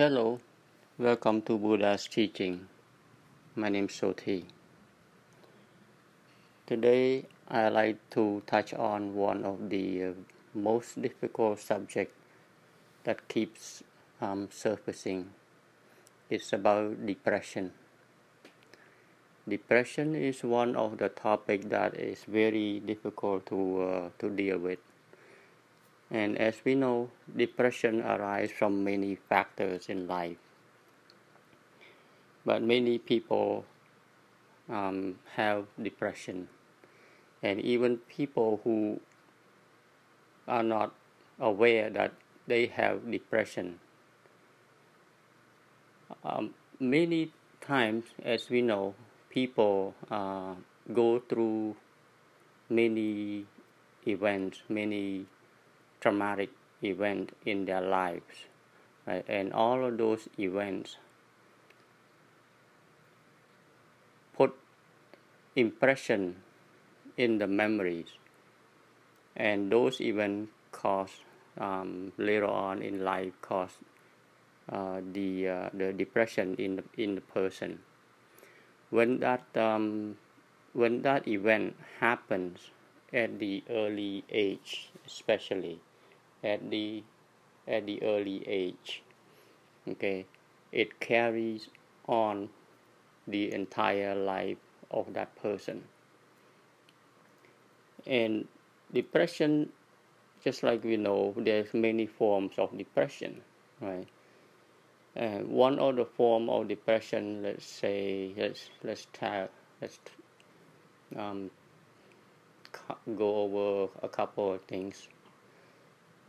Hello, welcome to Buddha's teaching. My name is Soti. Today, I like to touch on one of the uh, most difficult subjects that keeps um, surfacing. It's about depression. Depression is one of the topics that is very difficult to uh, to deal with and as we know, depression arises from many factors in life. But many people um, have depression, and even people who are not aware that they have depression. Um, many times, as we know, people uh, go through many events, many traumatic event in their lives right? and all of those events put impression in the memories and those events cause um, later on in life cause uh, the uh, the depression in the, in the person when that um, when that event happens at the early age especially at the at the early age. Okay? It carries on the entire life of that person. And depression just like we know there's many forms of depression right? And one of the form of depression let's say let's let's try, let's um, go over a couple of things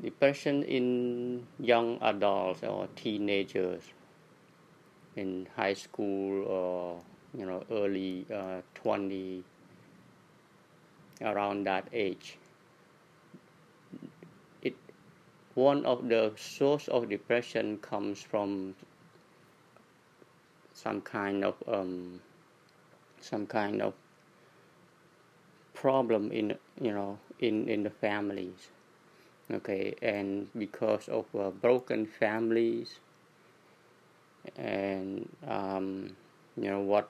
depression in young adults or teenagers in high school or you know early uh, 20 around that age. It one of the source of depression comes from some kind of um, some kind of problem in you know in in the families okay and because of uh, broken families and um, you know what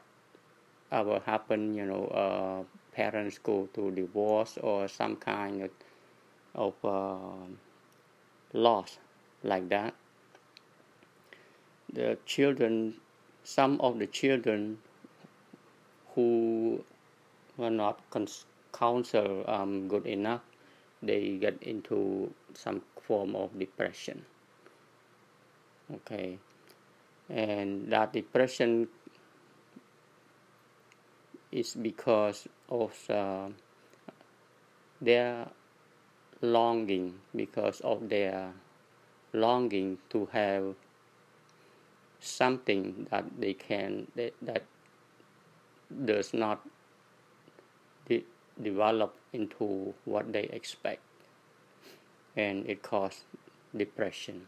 ever happen you know uh, parents go to divorce or some kind of, of uh, loss like that the children some of the children who were not cons- counseled um, good enough they get into some form of depression. Okay. And that depression is because of uh, their longing because of their longing to have something that they can that, that does not develop into what they expect and it causes depression.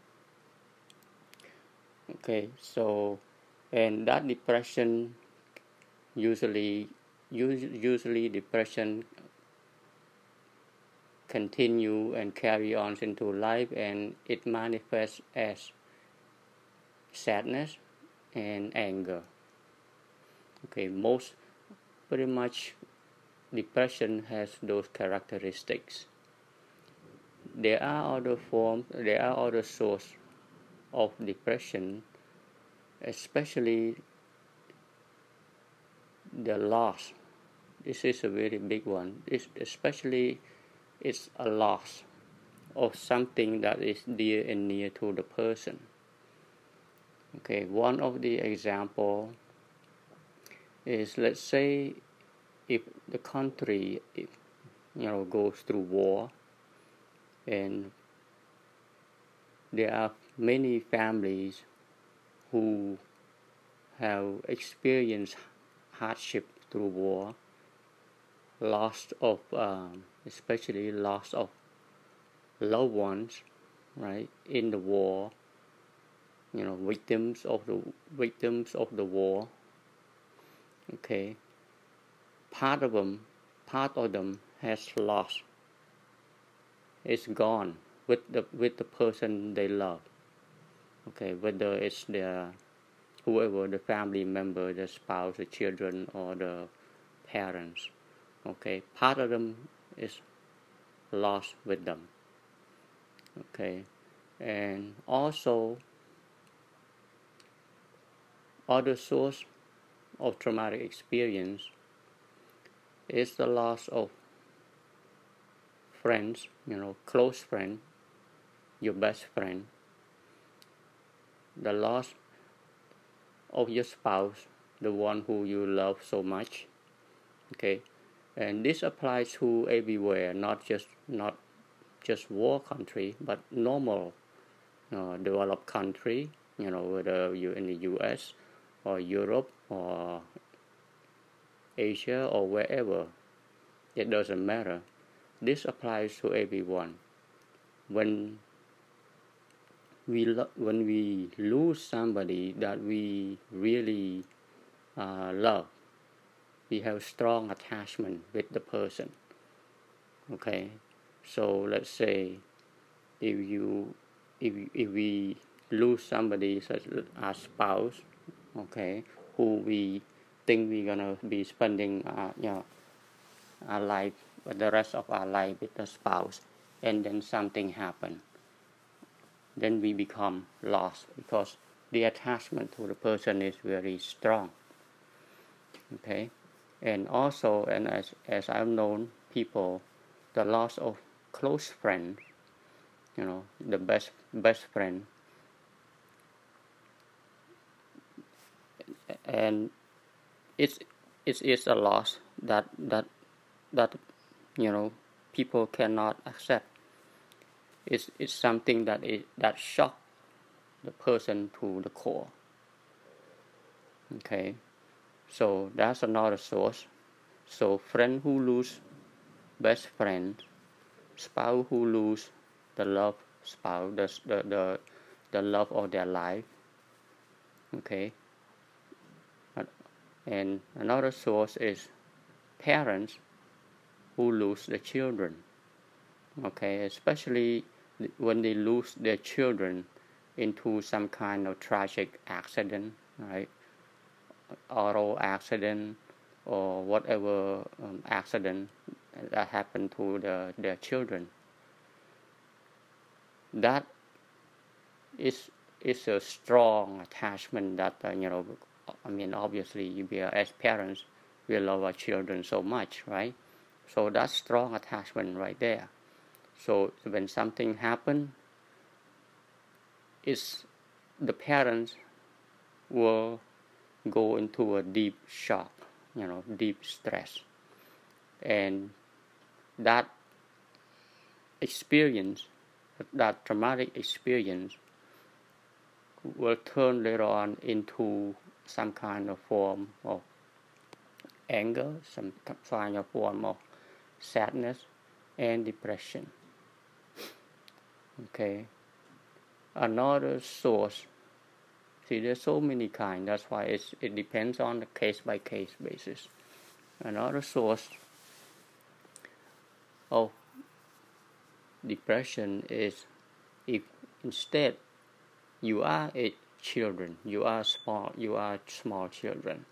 Okay so and that depression usually usually depression continue and carry on into life and it manifests as sadness and anger. Okay most pretty much depression has those characteristics. There are other forms, there are other sources of depression, especially the loss. This is a very big one. It's especially it's a loss of something that is dear and near to the person. Okay, one of the example is let's say if the country you know goes through war and there are many families who have experienced hardship through war loss of um, especially loss of loved ones right in the war you know victims of the victims of the war okay part of them, part of them has lost. It's gone with the with the person they love. Okay, whether it's the whoever the family member, the spouse, the children, or the parents. Okay, part of them is lost with them. Okay, and also other source of traumatic experience is the loss of friends, you know, close friend, your best friend, the loss of your spouse, the one who you love so much. Okay, and this applies to everywhere, not just not just war country, but normal uh, developed country. You know, whether you're in the U.S. or Europe or Asia or wherever, it doesn't matter. This applies to everyone. When we lo- when we lose somebody that we really uh, love, we have strong attachment with the person. Okay, so let's say if you if if we lose somebody such as spouse, okay, who we think we're gonna be spending uh, you know our life the rest of our life with the spouse, and then something happen then we become lost because the attachment to the person is very strong. Okay? And also and as as i've known people the loss of close friend you know the best best friend and it's it's, it's a loss that that that you know people cannot accept. It's, it's something that is that shock the person to the core. Okay? So that's another source. So friend who lose best friend spouse who lose the love spouse the, the, the, the love of their life. Okay and another source is parents who lose the children okay especially when they lose their children into some kind of tragic accident, right? Auto accident or whatever um, accident that happened to the, their children. That is is a strong attachment that uh, you know. I mean, obviously, we as parents, we love our children so much, right? So that's strong attachment right there. So when something happen, is the parents will go into a deep shock, you know, deep stress, and that experience, that traumatic experience, will turn later on into some kind of form of anger, some kind of form of sadness and depression. Okay? Another source see there's so many kind that's why it's, it depends on the case by case basis. Another source of depression is if instead you are a children you are small you are small children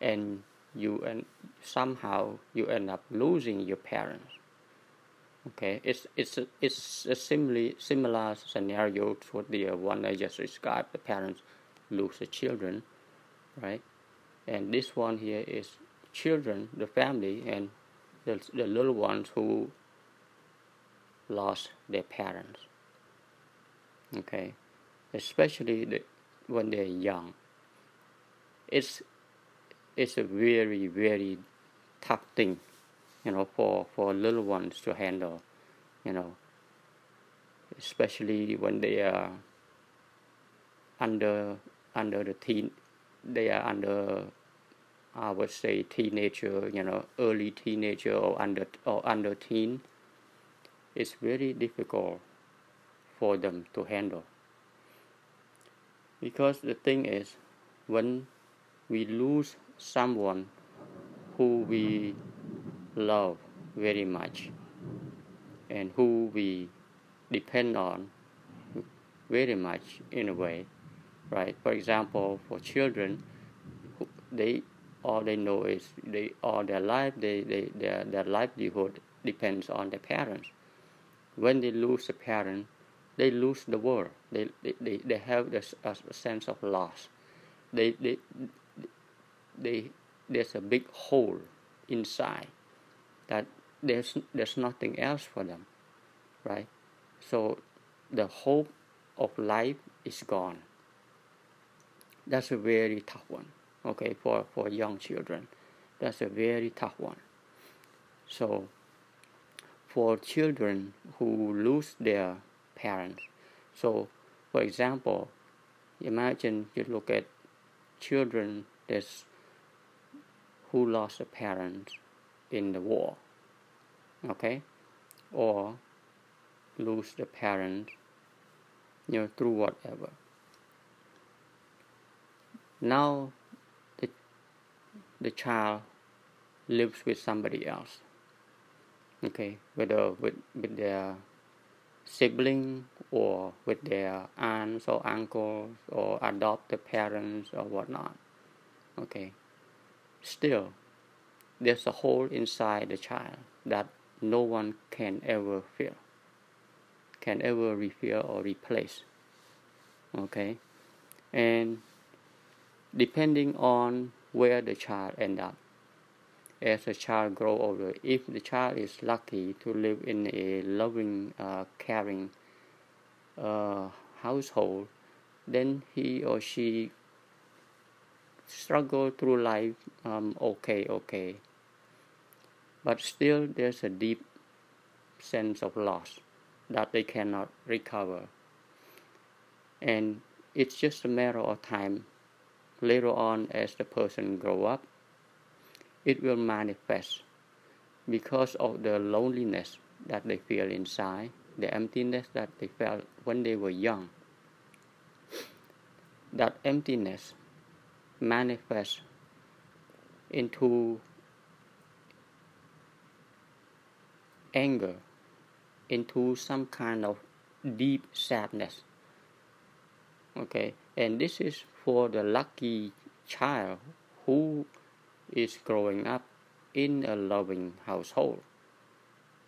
and you and somehow you end up losing your parents Okay, it's it's a, it's a similar similar scenario to the one I just described. The parents lose the children, right? And this one here is children, the family, and the the little ones who lost their parents. Okay, especially the, when they're young. It's it's a very very tough thing you know, for, for little ones to handle, you know, especially when they are under under the teen, they are under, I would say, teenager, you know, early teenager or under or under teen. It's very difficult for them to handle because the thing is, when we lose someone who we love very much and who we depend on very much in a way, right? For example, for children, they all they know is they all their life they, they their their livelihood depends on their parents. When they lose a parent, they lose the world. They they, they, have this a sense of loss. They they they there's a big hole inside that there's there's nothing else for them, right? So the hope of life is gone. That's a very tough one, okay, for, for young children. That's a very tough one. So for children who lose their parents, so for example, imagine you look at children that's who lost a parent in the war, okay, or lose the parent, you know, through whatever. Now, the the child lives with somebody else. Okay, whether with with their sibling or with their aunts or uncles or adopted parents or whatnot. Okay, still, there's a hole inside the child that no one can ever fill can ever refill or replace. Okay, and depending on where the child end up, as the child grows older, if the child is lucky to live in a loving, uh, caring uh, household, then he or she struggle through life um, okay, okay. But still, there's a deep sense of loss that they cannot recover. And it's just a matter of time. Later on, as the person grow up, it will manifest because of the loneliness that they feel inside, the emptiness that they felt when they were young. That emptiness manifests into anger into some kind of deep sadness. Okay, and this is for the lucky child who is growing up in a loving household.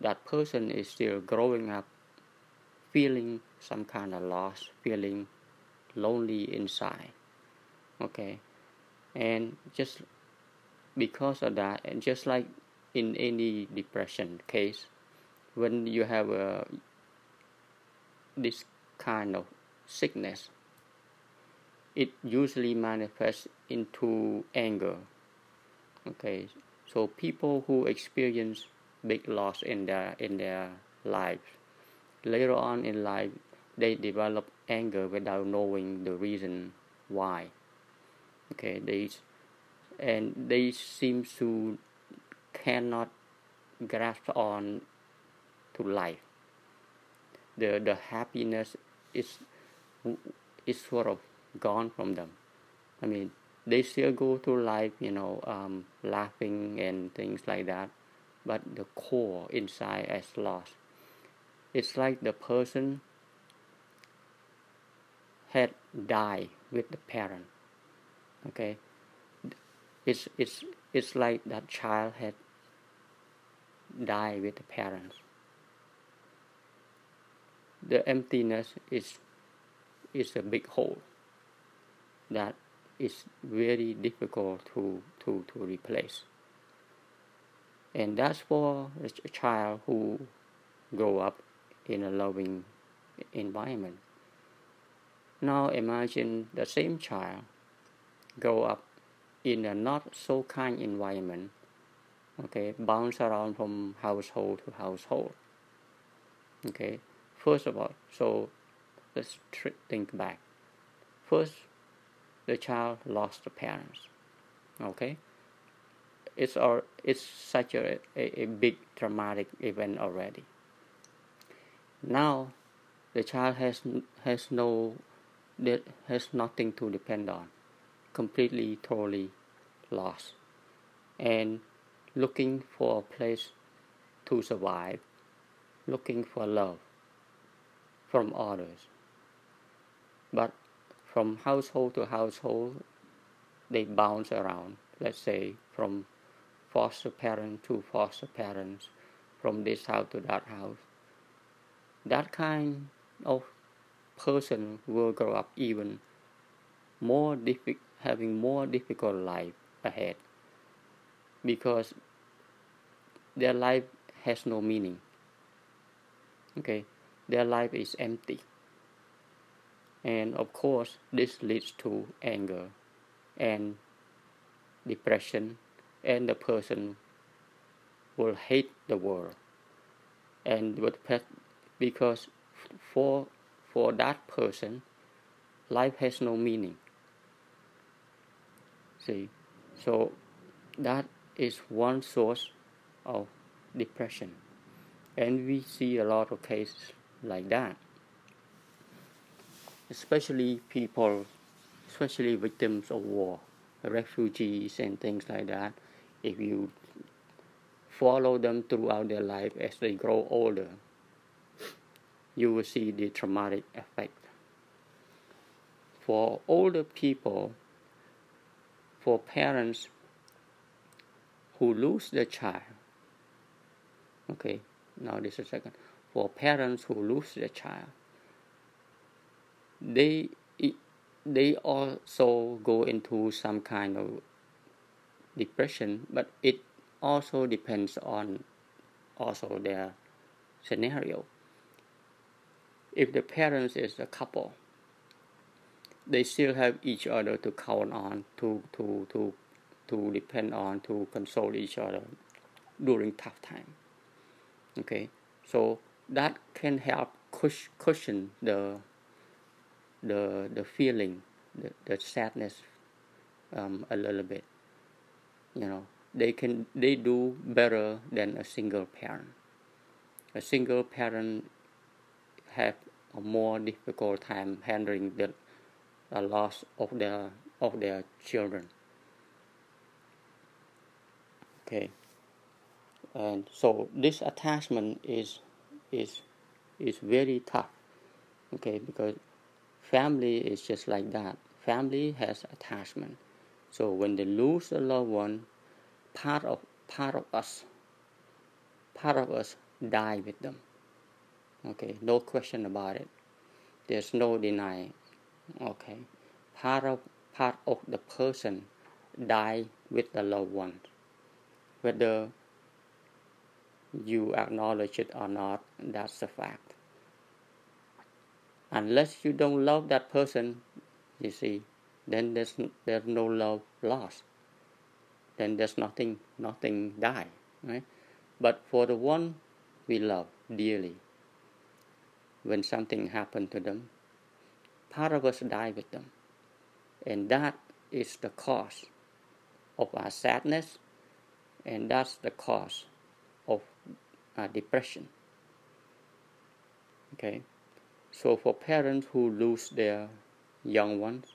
That person is still growing up feeling some kind of loss, feeling lonely inside. Okay, and just because of that, and just like in any depression case, when you have a, this kind of sickness, it usually manifests into anger. Okay, so people who experience big loss in their in their lives, later on in life, they develop anger without knowing the reason why. Okay, they and they seem to cannot grasp on to life. The the happiness is is sort of gone from them. I mean, they still go through life, you know, um, laughing and things like that, but the core inside is lost. It's like the person had died with the parent. Okay, it's it's it's like that child had died with the parents the emptiness is is a big hole that is very difficult to, to, to replace. And that's for a child who grow up in a loving environment. Now imagine the same child grow up in a not so kind environment, okay, bounce around from household to household. Okay, First of all, so let's think back. First, the child lost the parents. Okay, it's or it's such a, a, a big traumatic event already. Now, the child has has no has nothing to depend on, completely totally lost, and looking for a place to survive, looking for love from others. but from household to household, they bounce around. Let's say from foster parent to foster parents, from this house to that house. That kind of person will grow up even more diffi- having more difficult life ahead because their life has no meaning okay their life is empty and of course this leads to anger and depression and the person will hate the world. And because for for that person life has no meaning. See? So that is one source of depression. And we see a lot of cases like that especially people especially victims of war refugees and things like that. If you follow them throughout their life as they grow older you will see the traumatic effect. For older people for parents who lose their child okay now this is a second for parents who lose their child they they also go into some kind of depression but it also depends on also their scenario. If the parents is a couple they still have each other to count on to to to to depend on to console each other during tough time. Okay? So that can help cushion the the the feeling the, the sadness um, a little bit. You know they can they do better than a single parent. A single parent have a more difficult time handling the, the loss of their of their children. Okay. And so this attachment is is is very tough. Okay because family is just like that. Family has attachment. So when they lose a loved one part of part of us part of us die with them. Okay no question about it. There's no denying. Okay part of part of the person die with the loved one. Whether you acknowledge it or not, that's a fact. Unless you don't love that person, you see, then there's there's no love lost. Then there's nothing nothing die, right? But for the one we love dearly, when something happened to them, part of us die with them, and that is the cause of our sadness and that's the cause of uh, depression okay so for parents who lose their young ones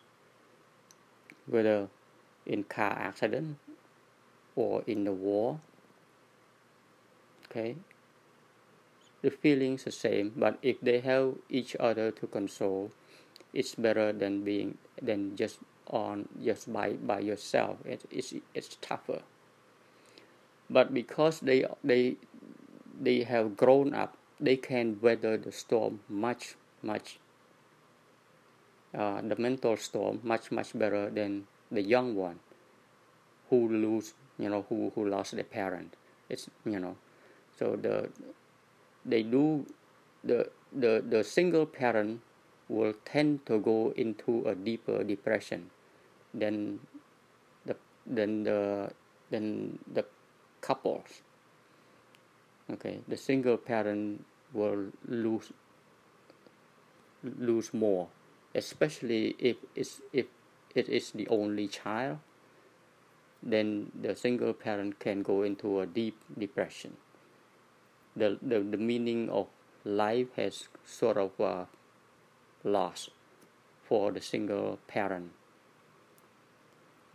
whether in car accident or in the war okay the feelings the same. But if they have each other to console it's better than being than just on just by by yourself. It, it's it's tougher. But because they they they have grown up they can weather the storm much much uh, the mental storm much much better than the young one who lose you know who who lost their parent. It's you know so the they do the the the single parent will tend to go into a deeper depression than the than the than the couples. Okay the single parent will lose lose more especially if it's if it is the only child then the single parent can go into a deep depression. The the, the meaning of life has sort of uh, lost for the single parent.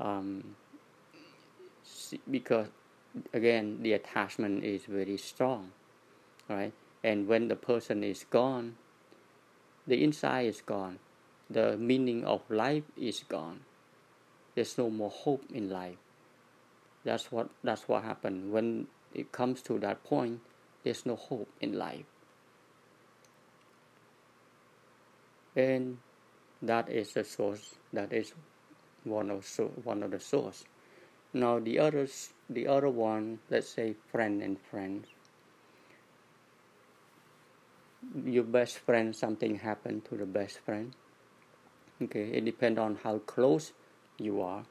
Um, because again the attachment is very strong right? And when the person is gone the inside is gone the meaning of life is gone. There's no more hope in life. That's what that's what happened when it comes to that point. There's no hope in life, and that is the source. That is one of so one of the source. Now the others, the other one, let's say friend and friends. Your best friend, something happened to the best friend. Okay, it depends on how close you are.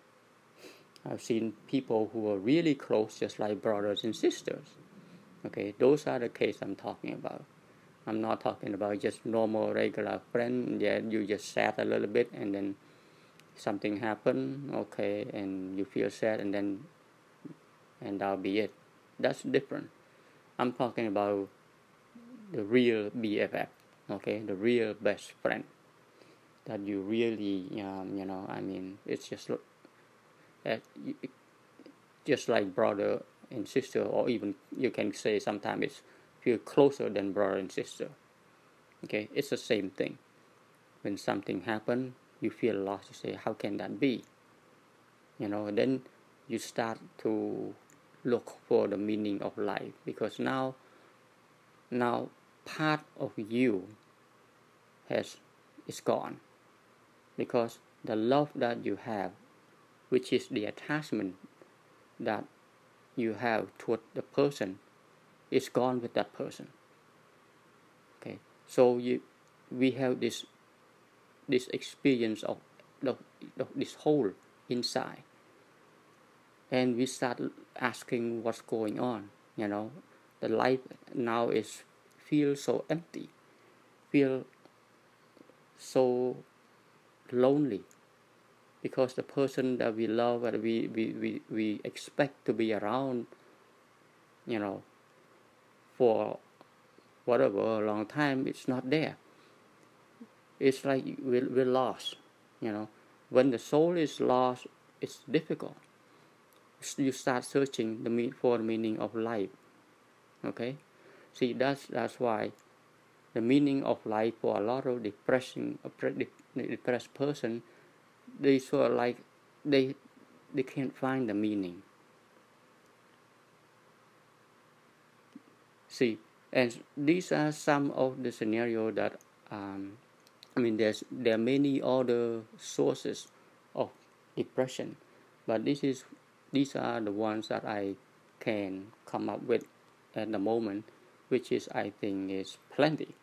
I've seen people who are really close, just like brothers and sisters. Okay, those are the case I'm talking about. I'm not talking about just normal, regular friend. Yeah, you just sad a little bit and then something happened okay, and you feel sad and then and that'll be it. That's different. I'm talking about the real BFF, okay, the real best friend that you really, um, you know, I mean, it's just uh, just like brother and sister, or even you can say sometimes it's feel closer than brother and sister. Okay, it's the same thing. When something happen, you feel lost. You say, "How can that be?" You know, then you start to look for the meaning of life because now, now part of you has is gone because the love that you have, which is the attachment that you have toward the person, is gone with that person. Okay, so you, we have this, this experience of, of, this hole inside, and we start asking what's going on. You know, the life now is feel so empty, feel so lonely because the person that we love that we, we, we, we expect to be around you know for whatever a long time it's not there. It's like we're, we're lost you know. When the soul is lost it's difficult. You start searching the for the meaning of life okay see that's that's why the meaning of life for a lot of depressing depressed person they sort of like they they can't find the meaning. See and these are some of the scenario that um, I mean there's there are many other sources of depression but this is these are the ones that I can come up with at the moment which is I think is plenty.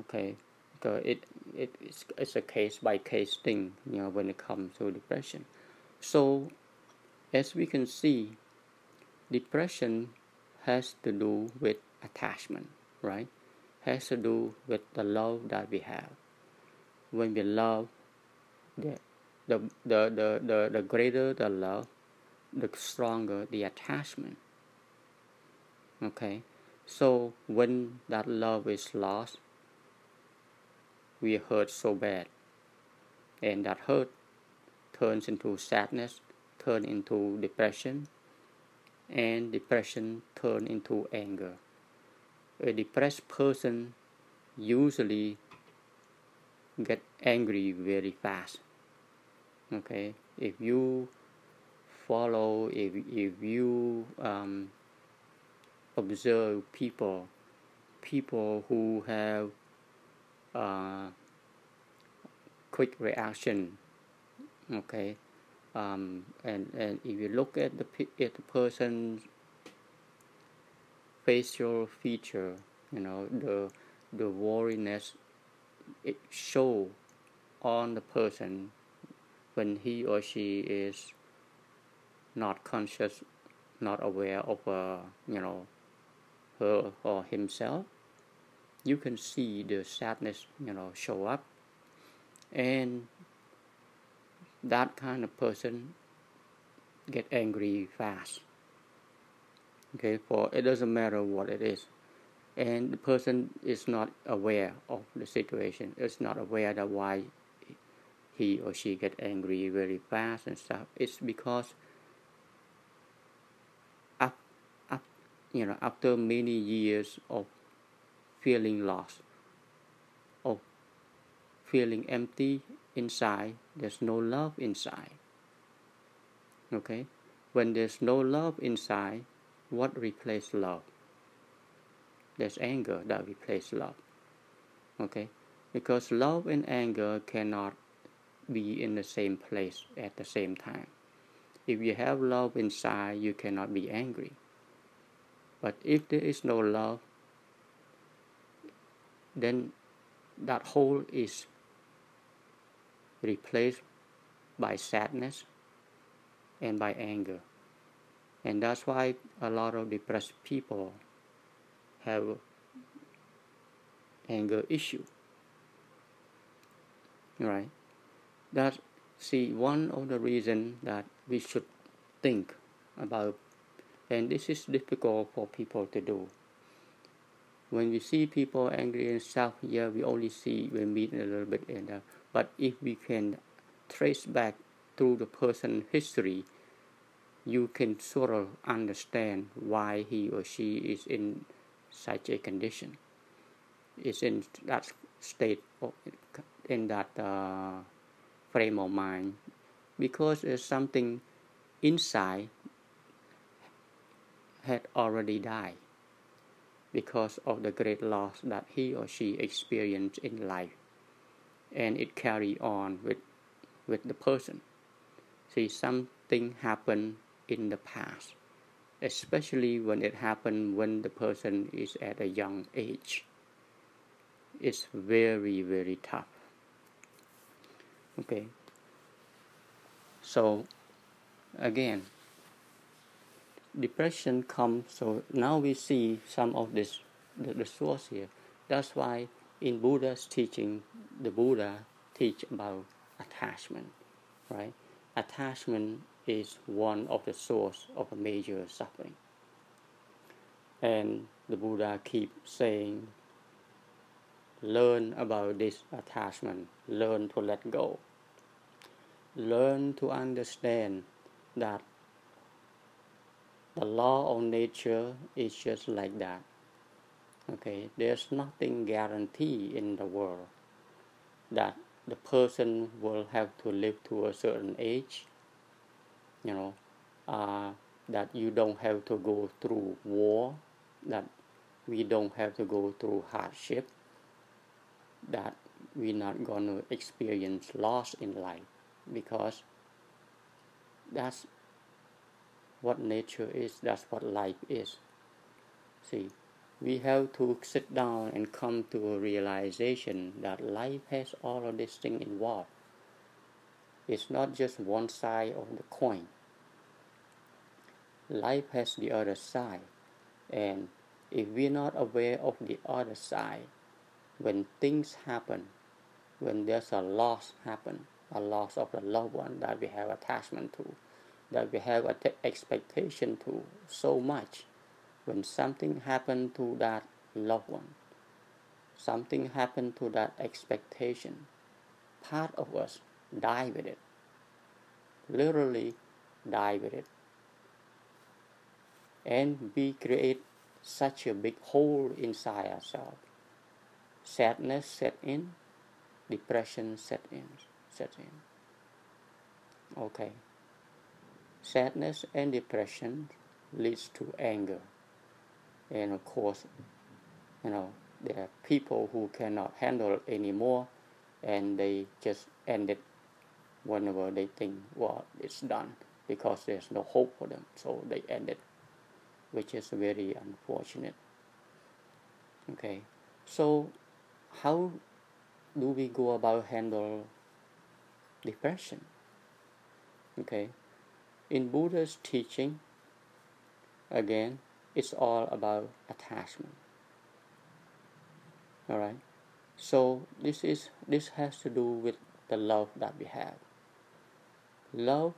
Okay? Because it, it it's, it's a case by case thing you know when it comes to depression. So as we can see depression has to do with attachment right? Has to do with the love that we have. When we love the the the the, the, the greater the love the stronger the attachment okay so when that love is lost we hurt so bad. And that hurt turns into sadness, turn into depression, and depression turn into anger. A depressed person usually get angry very fast. Okay, if you follow, if if you um, observe people, people who have uh, quick reaction okay? Um, and and if you look at the at the person's facial feature you know the the worriness it show on the person when he or she is not conscious not aware of uh, you know her or himself you can see the sadness you know show up. And that kind of person get angry fast. Okay for it doesn't matter what it is. And the person is not aware of the situation. Is not aware that why he or she get angry very fast and stuff. It's because up, up, you know after many years of feeling lost, of feeling empty inside, there's no love inside. Okay? When there's no love inside, what replaces love? There's anger that replaces love. Okay? Because love and anger cannot be in the same place at the same time. If you have love inside, you cannot be angry. But if there is no love, then that hole is replaced by sadness and by anger. And that's why a lot of depressed people have anger issue. Right? That's see one of the reasons that we should think about and this is difficult for people to do. When we see people angry and stuff, yeah, we only see we meet a little bit in that. But if we can trace back through the person's history, you can sort of understand why he or she is in such a condition. Is in that state, of, in that uh, frame of mind, because there's something inside had already died because of the great loss that he or she experienced in life. And it carried on with with the person. See something happened in the past especially when it happened when the person is at a young age. It's very very tough. Okay. So again depression comes so now we see some of this the, the source here. That's why in buddha's teaching the buddha teach about attachment right? Attachment is one of the source of a major suffering. And the buddha keep saying learn about this attachment. Learn to let go. Learn to understand that the law of nature is just like that. Okay there's nothing guarantee in the world that the person will have to live to a certain age you know uh, that you don't have to go through war that we don't have to go through hardship that we're not going to experience loss in life because that's what nature is, that's what life is. See, we have to sit down and come to a realization that life has all of these things involved. It's not just one side of the coin. Life has the other side. And if we're not aware of the other side, when things happen, when there's a loss happen, a loss of the loved one that we have attachment to, that we have an expectation to so much when something happened to that loved one. Something happened to that expectation. Part of us die with it. Literally die with it. And we create such a big hole inside ourselves. Sadness set in. Depression set in set in. Okay Sadness and depression leads to anger. And of course, you know, there are people who cannot handle anymore and they just end it whenever they think, well, it's done because there's no hope for them. So they end it, which is very unfortunate. Okay, so how do we go about handle depression? Okay, in Buddha's teaching, again, it's all about attachment. All right. So this is this has to do with the love that we have. Love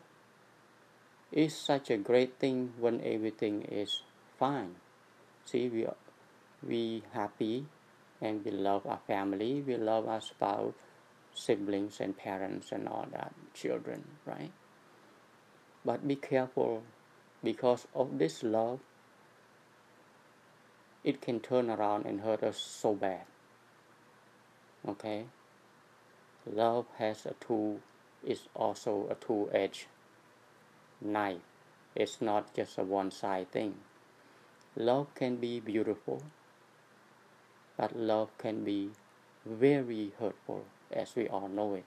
is such a great thing when everything is fine. See, we are we happy and we love our family, we love our spouse, siblings and parents and all that, children, right? But be careful because of this love, it can turn around and hurt us so bad. Okay? love has a tool is also a two edged knife. It's not just a one side thing. Love can be beautiful, but love can be very hurtful, as we all know it.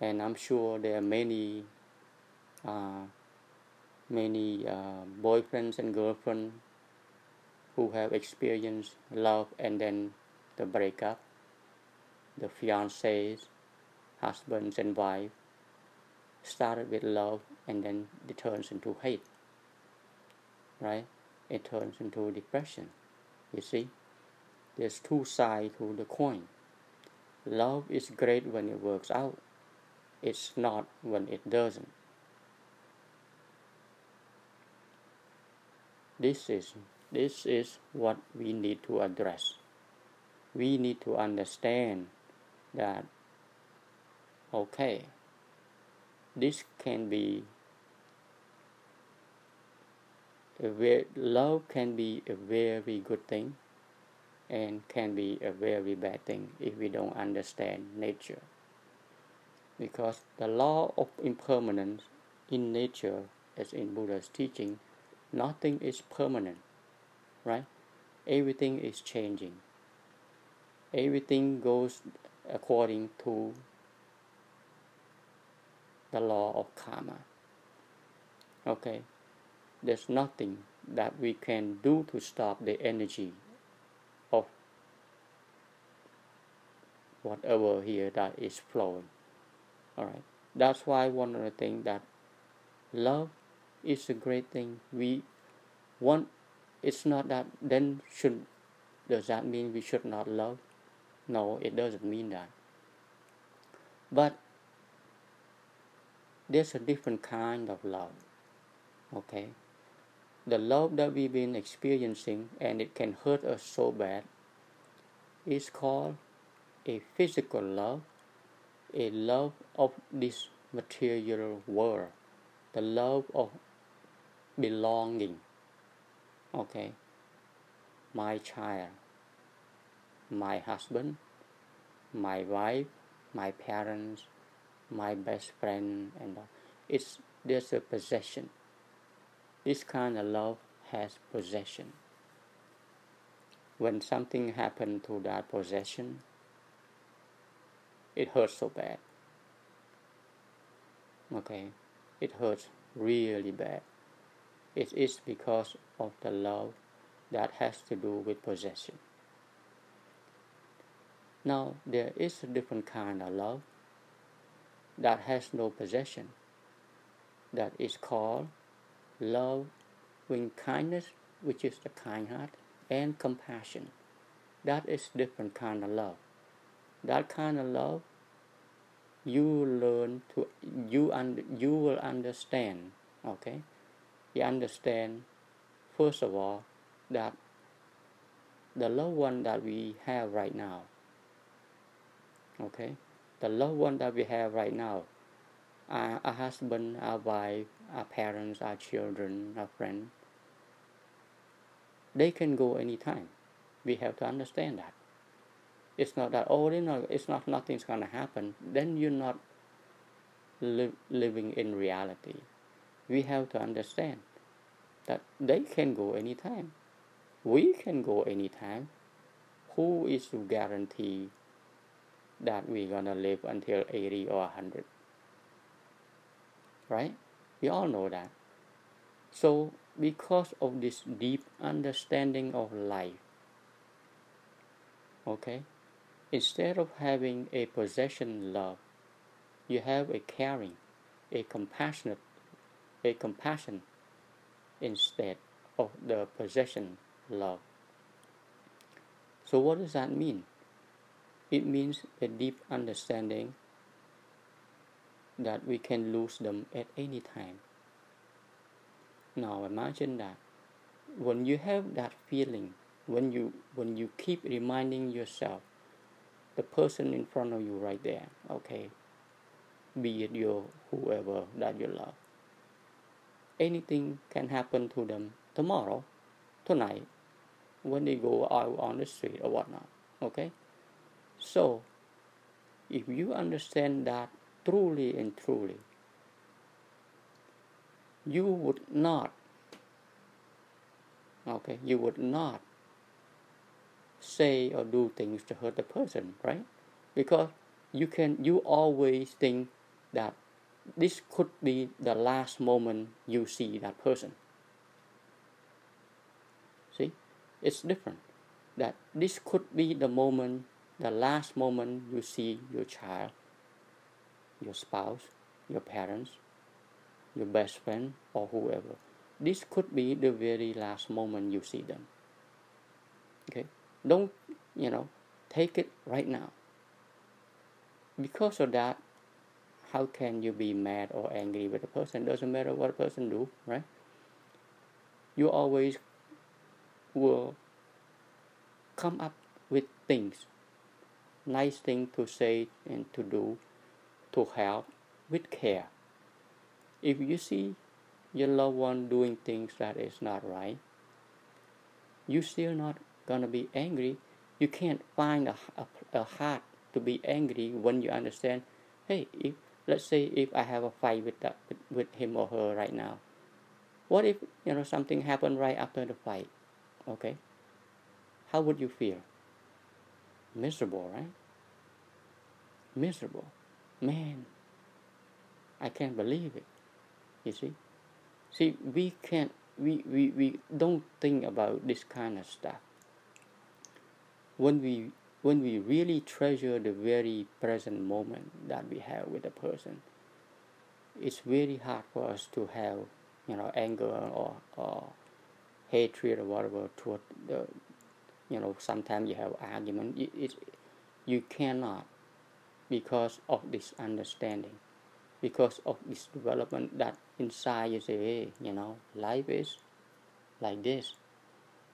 And I'm sure there are many, uh, many uh, boyfriends and girlfriends who have experienced love and then the breakup, the fiancés, husbands and wives started with love and then it turns into hate, right? It turns into depression. You see, there's two sides to the coin. Love is great when it works out. It's not when it doesn't. This is this is what we need to address. We need to understand that okay, this can be a very, love can be a very good thing and can be a very bad thing if we don't understand nature. Because the law of impermanence in nature, as in Buddha's teaching, nothing is permanent right? Everything is changing. Everything goes according to the law of karma. Okay, there's nothing that we can do to stop the energy of whatever here that is flowing. Alright, that's why one of the things that love is a great thing. We want it's not that then should does that mean we should not love? No it doesn't mean that. But there's a different kind of love okay? The love that we've been experiencing and it can hurt us so bad is called a physical love a love of this material world the love of belonging. Okay. My child my husband my wife my parents my best friend and it's there's a possession. This kind of love has possession. When something happened to that possession it hurts so bad okay it hurts really bad it is because of the love that has to do with possession. Now, there is a different kind of love that has no possession, that is called love with kindness, which is the kind heart, and compassion. That is different kind of love. That kind of love, you learn to you and you will understand. Okay, you understand, first of all, that the loved one that we have right now, okay, the loved one that we have right now, our, our husband, our wife, our parents, our children, our friends, they can go anytime. We have to understand that. It's not that, oh, you know, it's not, nothing's to happen. Then you're not li- living in reality we have to understand that they can go anytime. We can go anytime. Who is to guarantee that we're gonna live until 80 or 100? Right? We all know that. So, because of this deep understanding of life, okay, instead of having a possession love, you have a caring, a compassionate a compassion instead of the possession love. So, what does that mean? It means a deep understanding that we can lose them at any time. Now, imagine that when you have that feeling, when you when you keep reminding yourself, the person in front of you right there, okay, be it your whoever that you love, anything can happen to them tomorrow, tonight, when they go out on the street or whatnot. Okay? So, if you understand that truly and truly, you would not, okay, you would not say or do things to hurt the person, right? Because you can, you always think that this could be the last moment you see that person. See, it's different. That this could be the moment, the last moment you see your child, your spouse, your parents, your best friend, or whoever. This could be the very last moment you see them. Okay, don't you know? Take it right now. Because of that, how can you be mad or angry with a person? Doesn't matter what a person do, right? You always will come up with things, nice things to say and to do, to help with care. If you see your loved one doing things that is not right, you still not gonna be angry. You can't find a, a, a heart to be angry when you understand, hey, if let's say if I have a fight with that with, with him or her right now, what if you know something happened right after the fight? Okay, how would you feel? Miserable, right? Miserable, man. I can't believe it. You see, see, we can't. We, we, we don't think about this kind of stuff. When we when we really treasure the very present moment that we have with a person, it's very hard for us to have, you know, anger or, or hatred or whatever toward the, you know, sometimes you have argument. It, it, you cannot because of this understanding, because of this development that inside you say, hey, you know, life is like this.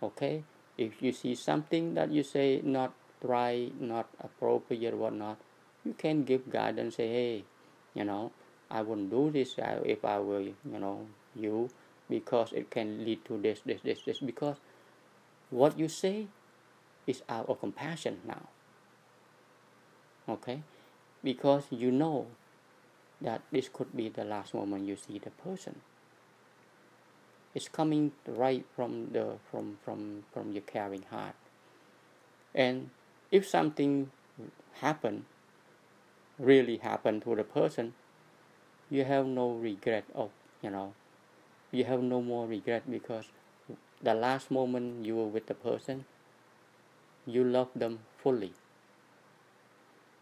Okay? If you see something that you say not right, not appropriate, whatnot, you can give guidance. Say, hey, you know, I wouldn't do this uh, if I were, you know, you, because it can lead to this, this, this, this. Because what you say is out of compassion now. Okay, because you know that this could be the last moment you see the person. It's coming right from the from from from your caring heart, and if something happen really happen to the person you have no regret of you know you have no more regret because the last moment you were with the person you love them fully.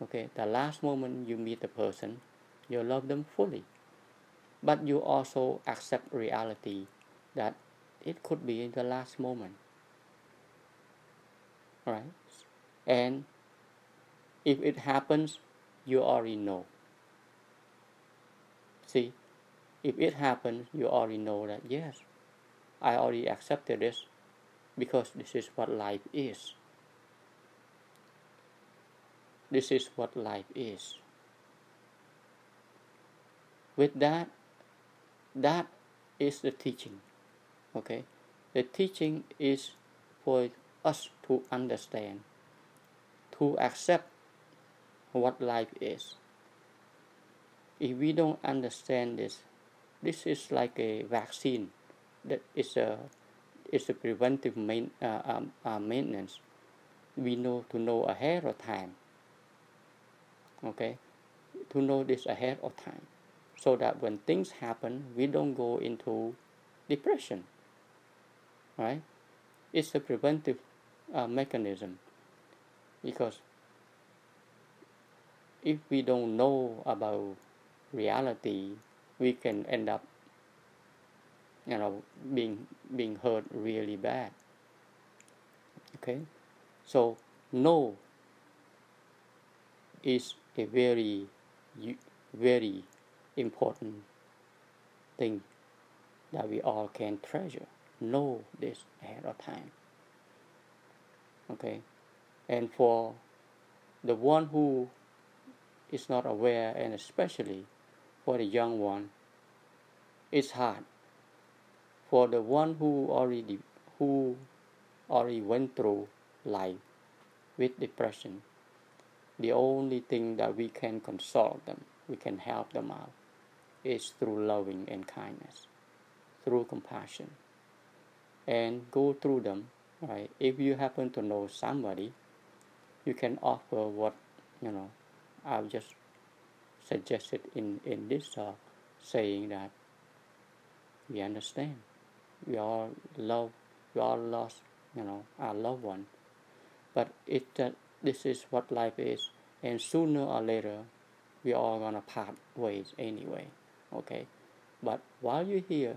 Okay the last moment you meet the person you love them fully. But you also accept reality that it could be the last moment right and if it happens, you already know. See, if it happens, you already know that yes, I already accepted this because this is what life is. This is what life is. With that, that is the teaching. Okay? The teaching is for us to understand to accept what life is. If we don't understand this, this is like a vaccine that is a is a preventive main, uh, um, uh, maintenance. We know to know ahead of time. Okay, to know this ahead of time, so that when things happen, we don't go into depression. Right? It's a preventive uh, mechanism. Because if we don't know about reality we can end up you know being being hurt really bad. Okay? So know is a very very important thing that we all can treasure know this ahead of time. Okay? And for the one who is not aware, and especially for the young one, it's hard. For the one who already who already went through life with depression, the only thing that we can console them, we can help them out, is through loving and kindness, through compassion, and go through them. Right? If you happen to know somebody, you can offer what you know. I've just suggested in in this talk, saying that we understand, we all love, we all lost, you know, our loved one, but it that this is what life is, and sooner or later, we all gonna part ways anyway. Okay, but while you're here,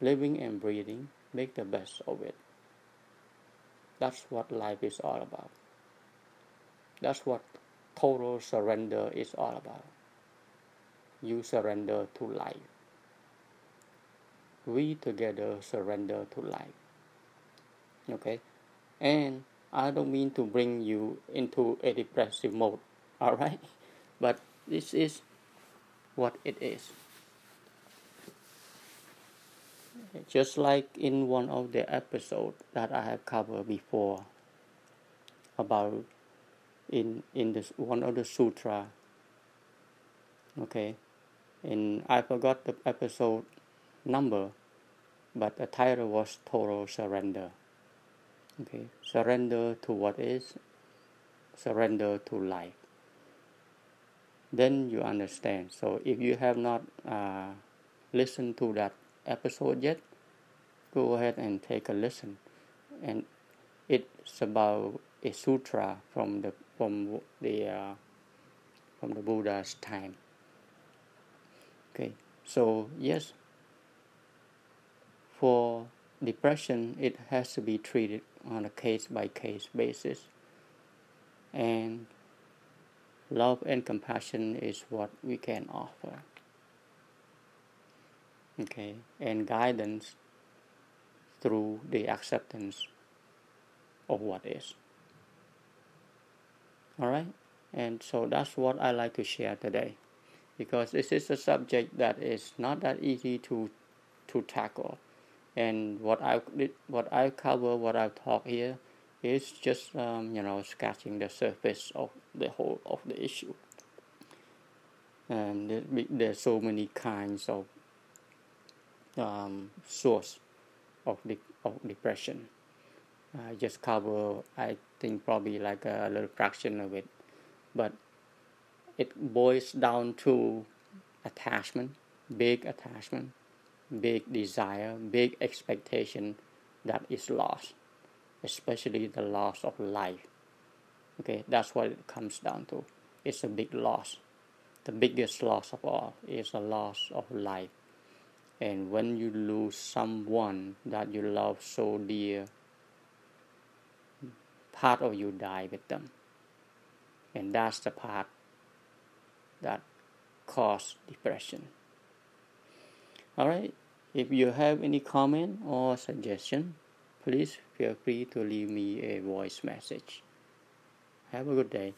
living and breathing, make the best of it. That's what life is all about. That's what total surrender is all about. You surrender to life. We together surrender to life. Okay? And I don't mean to bring you into a depressive mode, alright? But this is what it is. Just like in one of the episodes that I have covered before about in in this one of the sutra. Okay, and I forgot the episode number, but the title was total surrender. Okay, surrender to what is, surrender to life. Then you understand. So if you have not uh, listened to that episode yet, go ahead and take a listen. And it's about a sutra from the from the uh, from the Buddha's time. Okay, so yes, for depression, it has to be treated on a case by case basis. And love and compassion is what we can offer. Okay, and guidance through the acceptance of what is. Alright, and so that's what I like to share today because this is a subject that is not that easy to to tackle and what I what I cover, what I talk here, is just um, you know scratching the surface of the whole of the issue. And there's so many kinds of um, source of the of depression. I just cover, I think probably like a little fraction of it, but it boils down to attachment, big attachment, big desire, big expectation that is lost, especially the loss of life. Okay, that's what it comes down to. It's a big loss. The biggest loss of all is the loss of life. And when you lose someone that you love so dear, part of you die with them. And that's the part that cause depression. All right. If you have any comment or suggestion, please feel free to leave me a voice message. Have a good day.